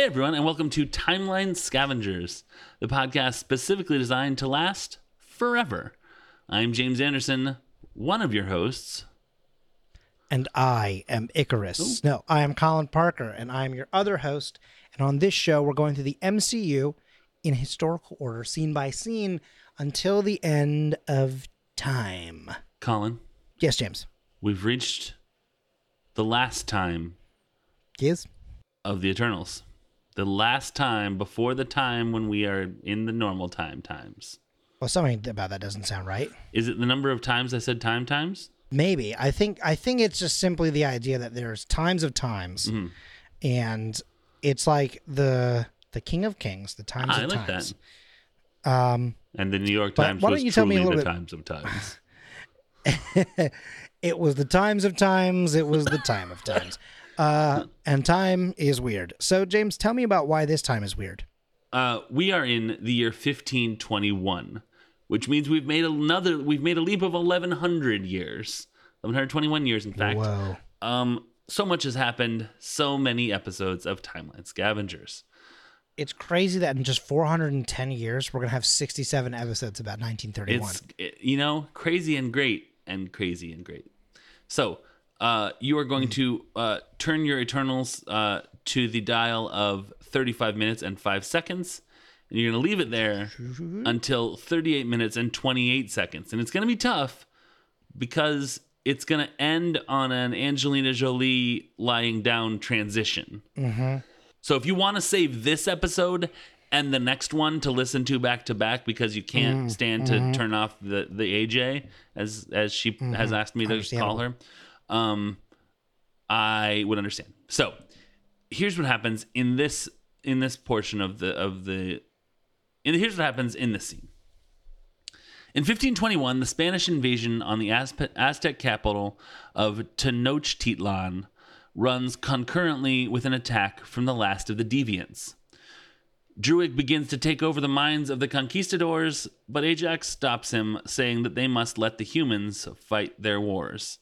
Hey, everyone, and welcome to Timeline Scavengers, the podcast specifically designed to last forever. I'm James Anderson, one of your hosts. And I am Icarus. No, I am Colin Parker, and I am your other host. And on this show, we're going through the MCU in historical order, scene by scene, until the end of time. Colin, Yes, James. we've reached the last time Yes. of the Eternals. The last time before the time when we are in the normal time times. Well, something about that doesn't sound right. Is it the number of times I said time times? Maybe. I think I think it's just simply the idea that there's times of times, Mm-hmm. and it's like the the King of Kings, the times Ah, I like times. that. Um, And the New York Times why don't you tell me a little bit- times of times. it was the times of times. It was the time of times. Uh, and time is weird. So, James, tell me about why this time is weird. Uh, we are in the year 1521, which means we've made another. We've made a leap of 1100 years, 1121 years, in fact. Whoa. Um, so much has happened. So many episodes of Timeline Scavengers. It's crazy that in just 410 years, we're going to have 67 episodes about 1931. It's you know crazy and great and crazy and great. So uh, you are going to uh, turn your Eternals uh, to the dial of 35 minutes and five seconds, and you're going to leave it there until 38 minutes and 28 seconds, and it's going to be tough because it's going to end on an Angelina Jolie lying down transition. So if you want to save this episode and the next one to listen to back to back because you can't stand to turn off the the AJ as as she has asked me to call her, um, I would understand. So here's what happens in this in this portion of the of the. And here's what happens in this scene. In 1521, the Spanish invasion on the Aztec capital of Tenochtitlan runs concurrently with an attack from the last of the deviants. Druig begins to take over the minds of the conquistadors, but Ajax stops him, saying that they must let the humans fight their wars.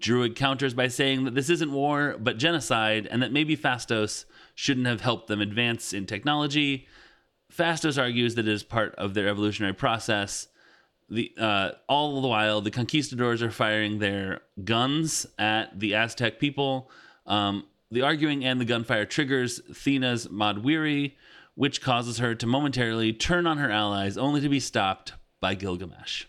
Druig counters by saying that this isn't war, but genocide, and that maybe Phastos shouldn't have helped them advance in technology. Phastos argues that it is part of their evolutionary process. The uh, all the while, the conquistadors are firing their guns at the Aztec people. Um, the arguing and the gunfire triggers Thena's Mahd Wy'ry, which causes her to momentarily turn on her allies, only to be stopped by Gilgamesh.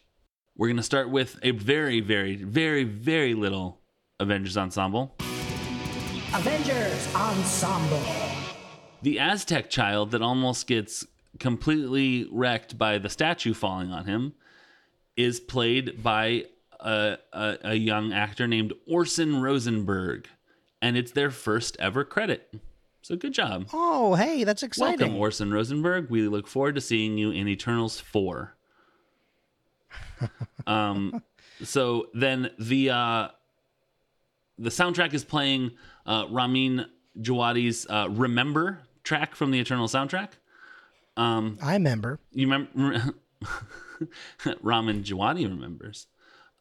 We're going to start with a very, very, very, very little Avengers ensemble. Avengers Ensemble. The Aztec child that almost gets completely wrecked by the statue falling on him is played by a, a, a young actor named Orson Rosenberg, and it's their first ever credit. So good job. oh, hey, that's exciting. Welcome, Orson Rosenberg. We look forward to seeing you in Eternals 4. um, so then the uh, the soundtrack is playing uh, Ramin Djawadi's uh, "Remember" track from the Eternal soundtrack. Um, I remember. you remember Ramin Djawadi remembers.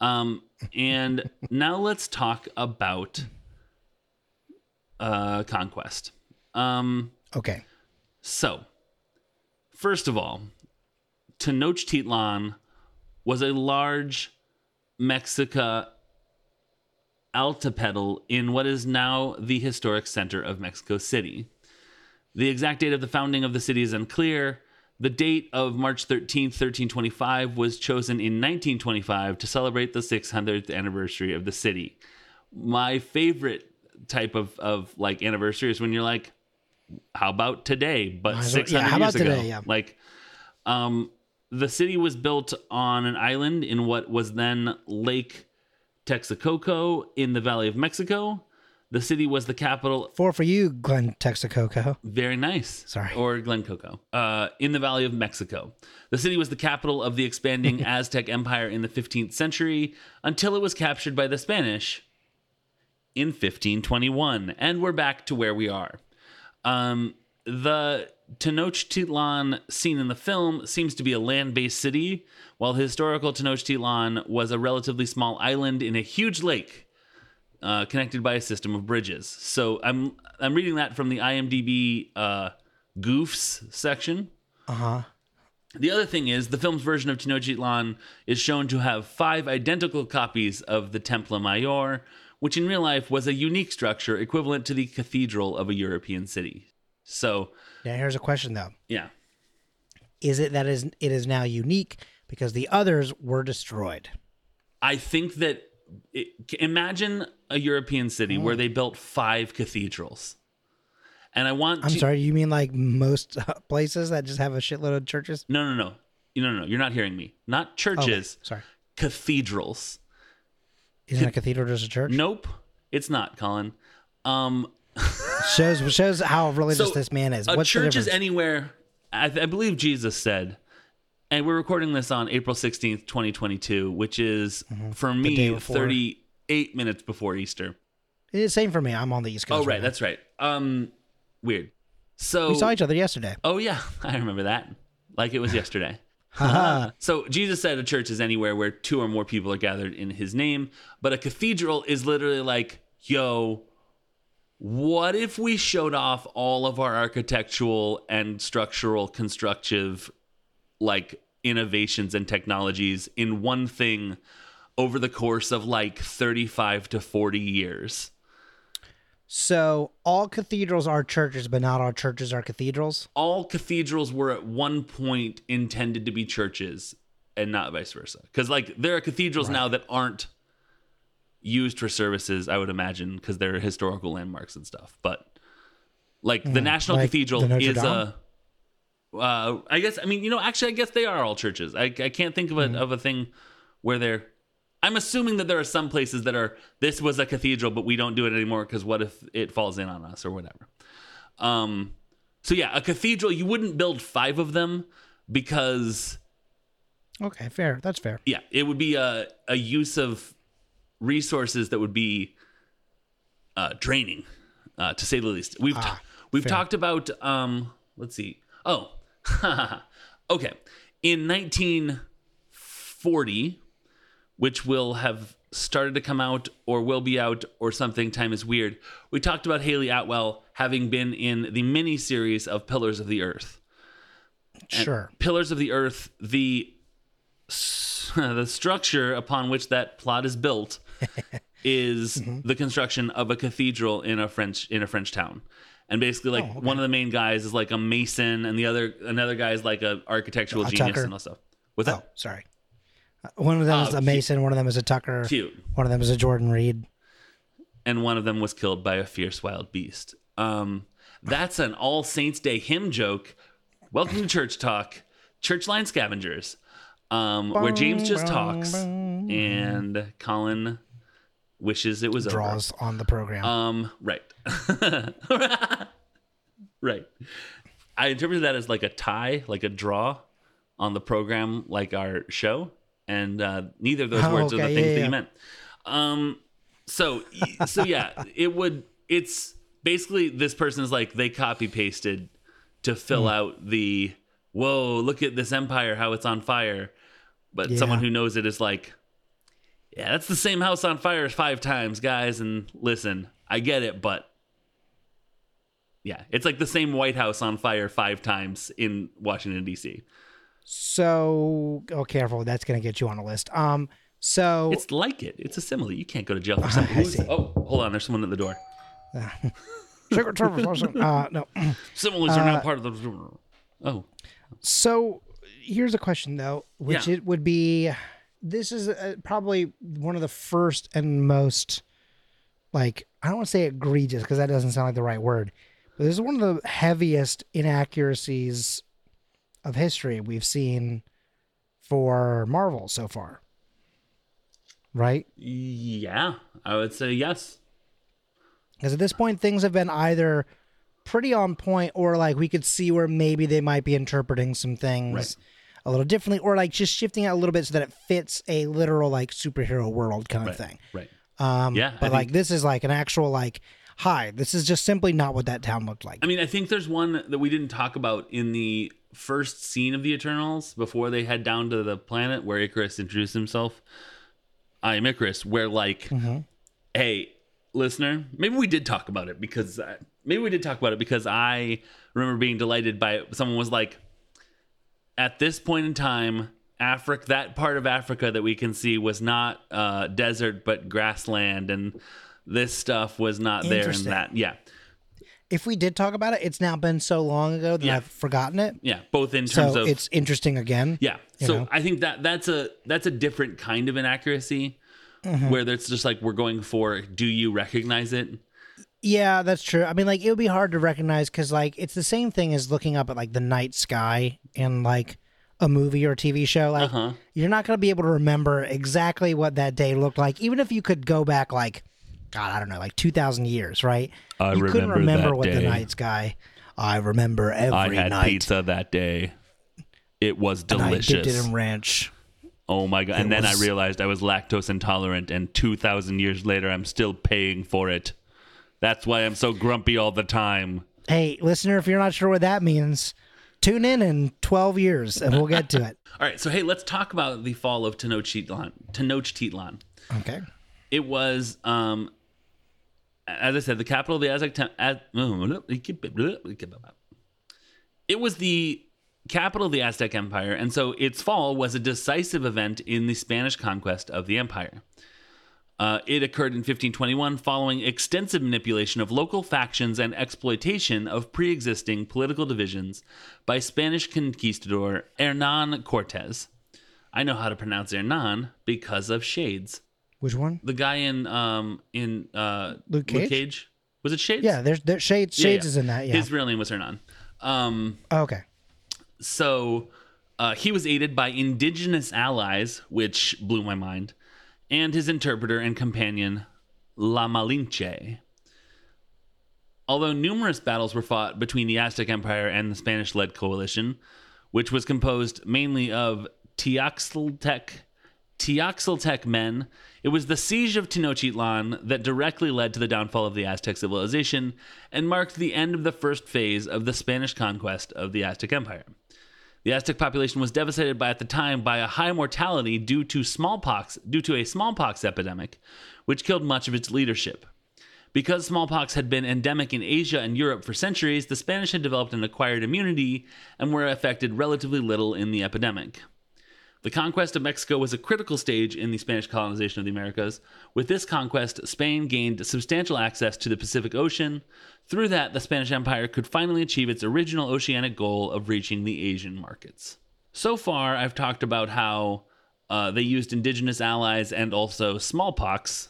Um, and now let's talk about uh, Conquest. Um, Okay. so, first of all, Tenochtitlan was a large Mexica altepetl in what is now the historic center of Mexico City. The exact date of the founding of the city is unclear. The date of March 13th, 1325 was chosen in 1925 to celebrate the 600th anniversary of the city. My favorite type of, of like anniversary is when you're like, how about today? But Might as well- 600 yeah, how years about ago. today? Yeah. Like, um, the city was built on an island in what was then Lake Texcoco in the Valley of Mexico. The city was the capital Four for you, Glenn Texacoco. very nice. Sorry. Or Glen Coco. Uh, in the Valley of Mexico. The city was the capital of the expanding Aztec Empire in the 15th century until it was captured by the Spanish in 1521. And we're back to where we are. Um, the Tenochtitlan seen in the film seems to be a land based city, while historical Tenochtitlan was a relatively small island in a huge lake uh, connected by a system of bridges. So I'm I'm reading that from the IMDb uh, goofs section. Uh huh. The other thing is the film's version of Tenochtitlan is shown to have five identical copies of the Templo Mayor, which in real life was a unique structure equivalent to the cathedral of a European city. So, Now here's a question though: yeah. Is it that is it is now unique because the others were destroyed? I think that it, imagine a European city where they built five cathedrals. And I want I'm to, sorry, you mean like most uh, places that just have a shitload of churches? No, no, no. No, no, no. You're not hearing me. Not churches, Sorry, cathedrals. isn't a cathedral just a church? Nope. It's not, Colin. Um Shows shows how religious So, this man is. a What's the church is anywhere. I, I believe Jesus said, and we're recording this on April sixteenth, twenty twenty two, which is for Mm-hmm. day me thirty eight minutes before Easter. It's same for me. I'm on the East Coast. Oh, right, now. that's right. Um, weird. So we saw each other yesterday. Oh yeah, I remember that. Like it was yesterday. so Jesus said a church is anywhere where two or more people are gathered in his name, but a cathedral is literally like, yo, what if we showed off all of our architectural and structural constructive like innovations and technologies in one thing over the course of like 35 to 40 years? So all cathedrals are churches, but not all churches are cathedrals. all cathedrals were at one point intended to be churches and not vice versa. Because like there are cathedrals now that aren't used for services, I would imagine, because they're historical landmarks and stuff. But like the National Hmm. like Cathedral the is a. Uh, I guess I mean you know actually I guess they are all churches. I, I can't think of a of a thing where they're. I'm assuming that there are some places that are this was a cathedral, but we don't do it anymore because what if it falls in on us or whatever. Um, so yeah, a cathedral you wouldn't build five of them because Okay, fair. That's fair. yeah, it would be a a use of resources that would be uh, draining, uh, to say the least. We've ta- we've fair. talked about um, let's see. Oh, okay. In 1940, which will have started to come out or will be out or something. Time is weird. We talked about Hayley Atwell having been in the mini series of Pillars of the Earth. Sure. Pillars of the Earth, the the structure upon which that plot is built is Mm-hmm. the construction of a cathedral in a French in a French town. And basically, like Oh, okay. one of the main guys is like a mason, and the other another guy is like a architectural A genius tucker. and all stuff. What's Oh, that? sorry. Uh, One of them Oh, is a cute. Mason. One of them is a Tucker. Cute. One of them is a Jordan Reed. and one of them was killed by a fierce wild beast. Um, that's an All Saints Day hymn joke. Welcome to Church Talk, Church Line Scavengers, um, where James just talks and Colin wishes it was Draws on the program. Um, right, right. I interpreted that as like a tie, like a draw on the program, like our show, and uh, neither of those Oh, words are the okay, things yeah, that yeah. you meant. Um, so so yeah, it would. It's basically this person is like they copy pasted to fill Hmm. out the whoa look at this empire how it's on fire, but Yeah. someone who knows it is like. Yeah, that's the same house on fire five times, guys. And listen, I get it, but yeah, it's like the same White House on fire five times in Washington D.C. so, oh, careful. That's going to get you on a list. Um, so It's like it. It's a simile. You can't go to jail for something. Oh, hold on. There's someone at the door. Secret Service. uh, no. Similes are not part of the. Oh, So here's a question though, which Yeah. it would be. This is uh, probably one of the first and most, like I don't want to say egregious because that doesn't sound like the right word, but this is one of the heaviest inaccuracies of history we've seen for Marvel so far. Right? yeah. I would say yes. Because at this point, things have been either pretty on point, or like we could see where maybe they might be interpreting some things Right. A little differently, or like just shifting it a little bit so that it fits a literal like superhero world kind of Right. thing. Right. Um, Yeah, I but like think- this is like an actual like, hi, this is just simply not what that town looked like. I mean, I think there's one that we didn't talk about in the first scene of the Eternals before they head down to the planet where Icarus introduced himself. I am Icarus, where like, Mm-hmm. hey, listener, maybe we did talk about it because uh, maybe we did talk about it because I remember being delighted by it. Someone was like, at this point in time, Africa, that part of Africa that we can see was not uh, desert but grassland, and this stuff was not there in that. Yeah, If we did talk about it, it's now been so long ago that Yeah. I've forgotten it. yeah, both in terms So of it's interesting again. Yeah. So know? I think that that's a that's a different kind of inaccuracy Mm-hmm. where it's just like we're going for do you recognize it? Yeah, that's true. I mean, like it would be hard to recognize because like it's the same thing as looking up at like the night sky in like a movie or a TV show. Like Uh-huh. you're not going to be able to remember exactly what that day looked like, even if you could go back like, God, I don't know, like two thousand years, right? I you couldn't remember remember that what the night sky. I remember every I had night. Pizza that day. It was and I dipped it in ranch. oh my god. And then I realized I was lactose intolerant and 2000 years later I'm still paying for it. That's why I'm so grumpy all the time. Hey, listener, if you're not sure what that means, tune in in 12 years and we'll get to it. All right, so hey, let's talk about the fall of Tenochtitlan. Tenochtitlan. Okay. It was, um, as I said, the capital of the Aztec. Tem- Az- it was the capital of the Aztec Empire, and so its fall was a decisive event in the Spanish conquest of the empire. Uh, it occurred in 1521 following extensive manipulation of local factions and exploitation of pre existing political divisions by Spanish conquistador Hernan Cortez. I know how to pronounce Hernan because of Shades Which one? the guy in um in uh Luke Cage? was it Shades? Yeah, there's there, Shades. Yeah, Shades yeah. is in that. Yeah. His real name was Hernan. Um, Oh, okay. so uh, he was aided by indigenous allies, which blew my mind, and his interpreter and companion La Malinche. Although numerous battles were fought between the Aztec Empire and the Spanish-led coalition, which was composed mainly of Tenochtitlan men, it was the siege of Tenochtitlan that directly led to the downfall of the Aztec civilization and marked the end of the first phase of the Spanish conquest of the Aztec Empire. The Aztec population was devastated by at the time by a high mortality due to smallpox due to a smallpox epidemic, which killed much of its leadership. Because smallpox had been endemic in Asia and Europe for centuries, the Spanish had developed an acquired immunity and were affected relatively little in the epidemic. The conquest of Mexico was a critical stage in the Spanish colonization of the Americas. With this conquest, Spain gained substantial access to the Pacific Ocean. Through that, the Spanish Empire could finally achieve its original oceanic goal of reaching the Asian markets. So far, I've talked about how uh, they used indigenous allies and also smallpox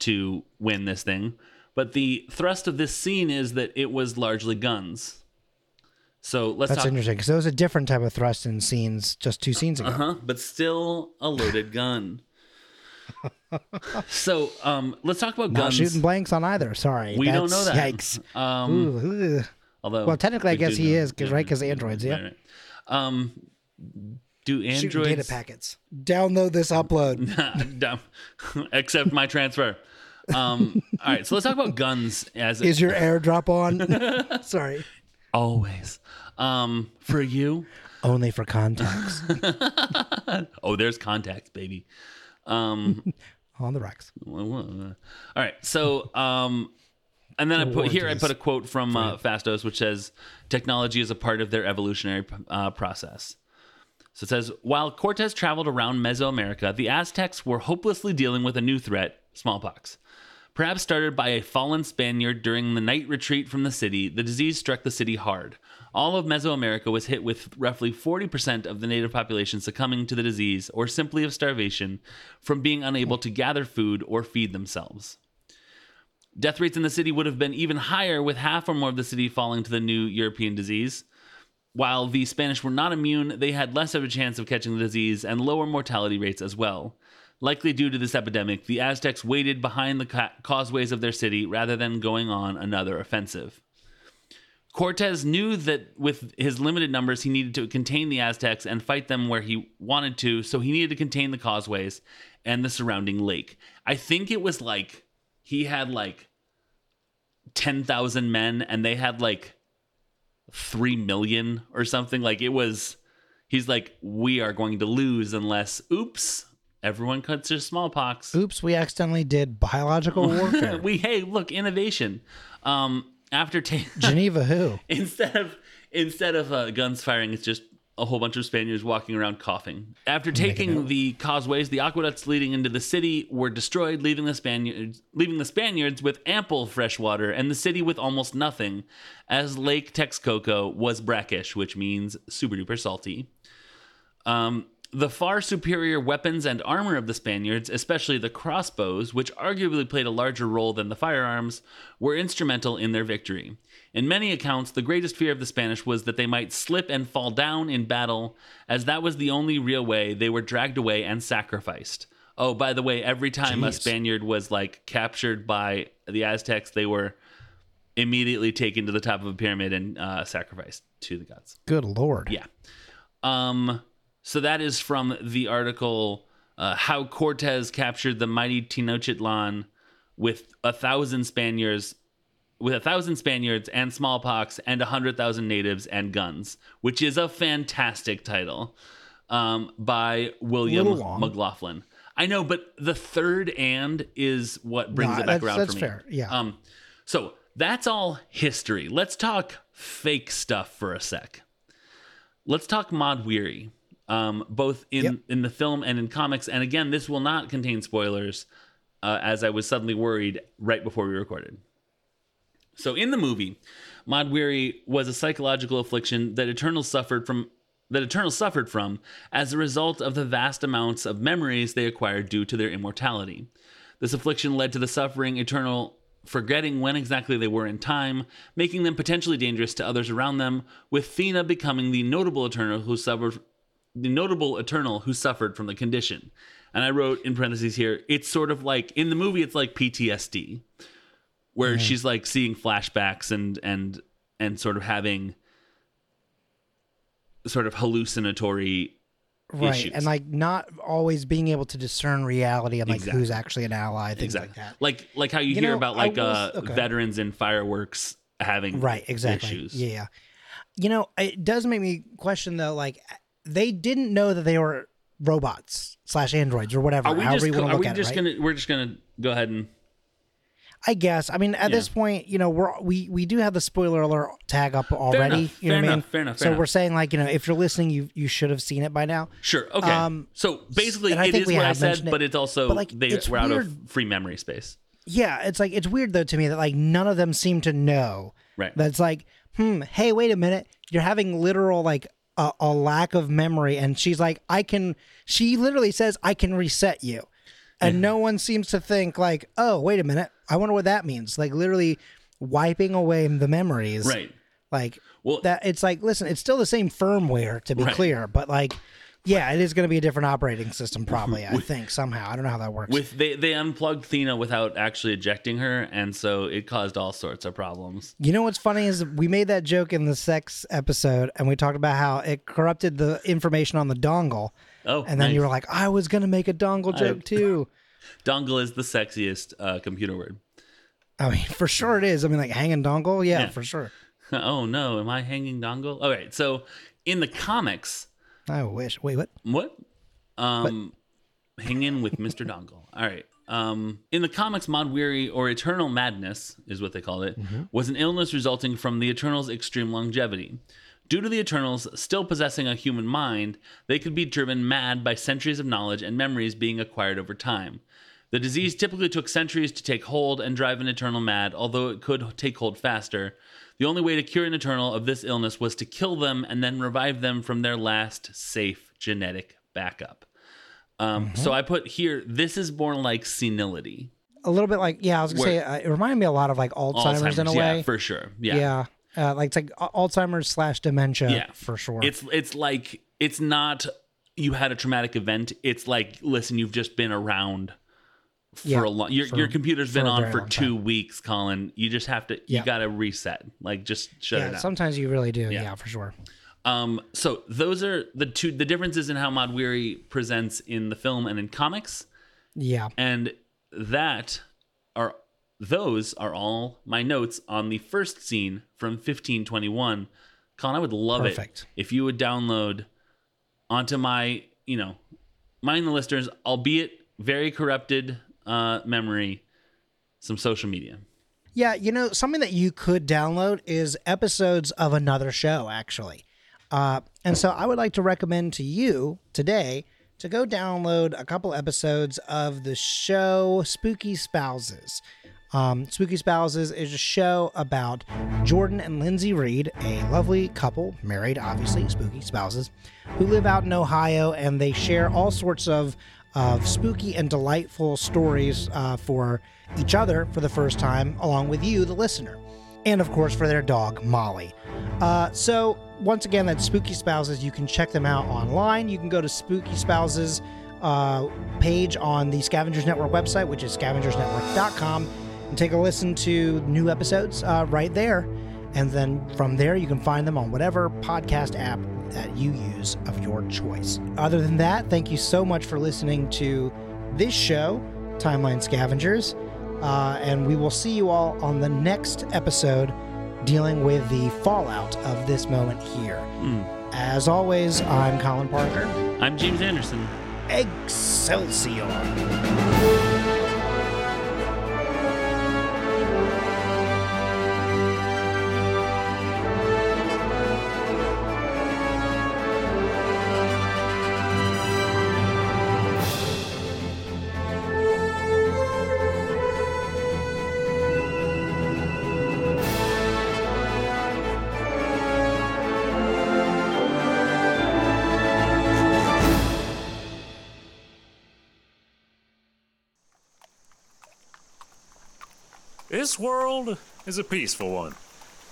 to win this thing, but the thrust of this scene is that it was largely guns. So let's That's talk. interesting because there was a different type of thrust in scenes just two scenes ago. Uh-huh, but still a loaded gun. so, um, let's talk about Not guns. shooting blanks on either. Sorry. we don't know that. Yikes. Um, Ooh, ugh. although, Well, technically, I guess he is, 'cause- right? Because androids, yeah. right, right. Um, do androids data packets. Download this upload. Accept my transfer? Um, all right, so let's talk about guns as Is your airdrop on? Sorry. Always. Um, for you, Only for contacts. oh, there's contacts, baby. Um, on the rocks. All right. So, um, and then I put here, I put a quote from uh, Phastos, which says, technology is a part of their evolutionary uh, process. So it says, while Cortez traveled around Mesoamerica, the Aztecs were hopelessly dealing with a new threat, smallpox. Perhaps started by a fallen Spaniard during the night retreat from the city, the disease struck the city hard. All of Mesoamerica was hit with roughly 40% of the native population succumbing to the disease or simply of starvation from being unable to gather food or feed themselves. Death rates in the city would have been even higher, with half or more of the city falling to the new European disease. While the Spanish were not immune, they had less of a chance of catching the disease and lower mortality rates as well. Likely due to this epidemic, the Aztecs waited behind the ca- causeways of their city rather than going on another offensive. Cortez knew that with his limited numbers, he needed to contain the Aztecs and fight them where he wanted to, so he needed to contain the causeways and the surrounding lake. I think it was like he had like 10,000 men and they had like 3 million or something. Like it was, he's like, we are going to lose unless, oops. Everyone cuts their smallpox. Oops, we accidentally did biological warfare. we hey, look, innovation. Um, after ta- Geneva who? instead of instead of uh, guns firing, it's just a whole bunch of Spaniards walking around coughing. After taking the causeways, the aqueducts leading into the city were destroyed, leaving the Spaniards leaving the Spaniards with ample fresh water and the city with almost nothing, as Lake Texcoco was brackish, which means super duper salty. Um, the far superior weapons and armor of the Spaniards, especially the crossbows, which arguably played a larger role than the firearms, were instrumental in their victory. In many accounts, the greatest fear of the Spanish was that they might slip and fall down in battle, as that was the only real way they were dragged away and sacrificed. Oh, by the way, every time a Spaniard was like captured by the Aztecs, they were immediately taken to the top of a pyramid and uh, sacrificed to the gods. Good lord. Yeah. Um. So that is from the article uh, "How Cortez Captured the Mighty Tenochtitlan with a thousand Spaniards, with a thousand Spaniards and smallpox and a hundred thousand natives and guns," which is a fantastic title um, by William McLaughlin. I know, but the third "and" is what brings Nah, it back around that's for me. fair, yeah. Um. So that's all history. Let's talk fake stuff for a sec let's talk Mahd Wy'ry, um, both in Yep. in the film and in comics. And again, this will not contain spoilers, uh, as I was suddenly worried right before we recorded. So in the movie, Mahd Wy'ry was a psychological affliction that Eternals suffered from. That Eternals suffered from as a result of the vast amounts of memories they acquired due to their immortality. This affliction led to the suffering Eternal forgetting when exactly they were in time, making them potentially dangerous to others around them, with Thena becoming the notable Eternal who suffered the notable Eternal who suffered from the condition. And I wrote in parentheses here, it's sort of like in the movie it's like PTSD, where she's like seeing flashbacks and and and sort of having sort of hallucinatory Right. issues. And like not always being able to discern reality and like Exactly. who's actually an ally, things exactly like that. like like how you, You hear know, about like will uh okay. veterans in fireworks having Right, exactly. issues. Yeah, yeah. You know, it does make me question though, like they didn't know that they were robots slash androids or whatever. Are we however just you want to are look we at just it, right? gonna we're just gonna go ahead and I guess. I mean, at Yeah. this point, you know, we're we we do have the spoiler alert tag up already. enough, you know fair what I mean? fair enough, fair so enough. we're saying like, you know, if you're listening, you you should have seen it by now. Sure. Okay. Um, so basically, and I think is we what I said, it, but it's also but, like, they it's were out of free memory space. Yeah, it's like it's weird though to me that like none of them seem to know. Right. That's like, hmm, hey, wait a minute. You're having literal like a, a lack of memory and she's like, I can she literally says I can reset you. And mm-hmm. no one seems to think like, oh, wait a minute. I wonder what that means. Like literally wiping away the memories. Right. Like Well- that it's like listen, it's still the same firmware to be Right. clear, but like yeah, it is going to be a different operating system probably, I think somehow. I don't know how that works. With they they unplugged Thena without actually ejecting her, and so it caused all sorts of problems. You know what's funny is we made that joke in the sex episode, and we talked about how it corrupted the information on the dongle. Oh, And then you were like, "I was gonna make a dongle joke too." dongle is the sexiest uh, computer word. I mean, for sure it is. I mean, like hanging dongle, yeah, Yeah. for sure. oh no, am I hanging dongle? All right, so in the comics, I wish. Wait, what? What? Um, hanging with Mr. Dongle. All right. Um, in the comics, Mahd Wy'ry or Eternal Madness is what they called it, was an illness resulting from the Eternals' extreme longevity. Due to the Eternals still possessing a human mind, they could be driven mad by centuries of knowledge and memories being acquired over time. The disease typically took centuries to take hold and drive an Eternal mad, although it could take hold faster. The only way to cure an Eternal of this illness was to kill them and then revive them from their last safe genetic backup. Um, So I put here, this is more like senility. A little bit like yeah, I was gonna say uh, it reminded me a lot of like Alzheimer's, in a yeah, way. for sure. Yeah. yeah, uh, like it's like Alzheimer's slash dementia. Yeah. for sure. It's it's like it's not you had a traumatic event. It's like listen, you've just been around for Yeah, a long. Your for- your computer's been on for two weeks, Colin. You just have to. Yeah. You got to reset. Like just shut it yeah, down. sometimes you really do. Yeah, for sure. Um, so those are the two the differences in how Mahd Wy'ry presents in the film and in comics, Yeah, and that are those are all my notes on the first scene from 1521. Colin, I would love Perfect. it if you would download onto my, you know, mind the listeners, albeit very corrupted uh, memory, some social media. Yeah, you know, something that you could download is episodes of another show, actually. Uh, and so I would like to recommend to you today to go download a couple episodes of the show Spooky Spouses. Um, Spooky Spouses is a show about Jordan and Lindsay Reed, a lovely couple, married, obviously, spooky spouses, who live out in Ohio and they share all sorts of, of spooky and delightful stories uh, for each other for the first time, along with you, the listener. And of course, for their dog, Molly. Uh, so, once again, that's Spooky Spouses. You can check them out online. You can go to Spooky Spouses uh, page on the Scavengers Network website, which is scavengersnetwork.com, and take a listen to new episodes uh, right there. And then from there, you can find them on whatever podcast app that you use of your choice. Other than that, thank you so much for listening to this show, Timeline Scavengers. Uh, and we will see you all on the next episode dealing with the fallout of this moment here. As always, I'm Colin Parker. I'm James Anderson. Excelsior! This world is a peaceful one.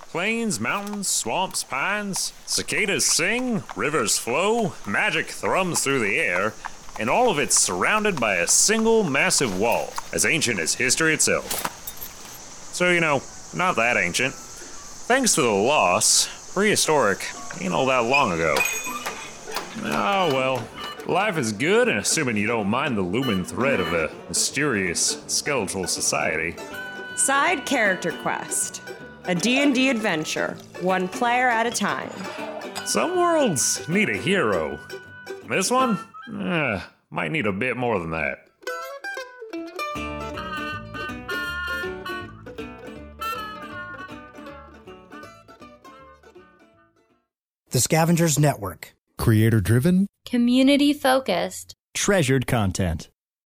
Plains, mountains, swamps, pines, cicadas sing, rivers flow, magic thrums through the air, and all of it's surrounded by a single massive wall, as ancient as history itself. So, you know, not that ancient. Thanks to the loss, prehistoric ain't all that long ago. Oh well, life is good, and assuming you don't mind the looming threat of a mysterious skeletal society. Side character quest. A D&D adventure, one player at a time. Some worlds need a hero. This one, eh, might need a bit more than that. The Scavengers Network. Creator driven, Community focused. treasured content.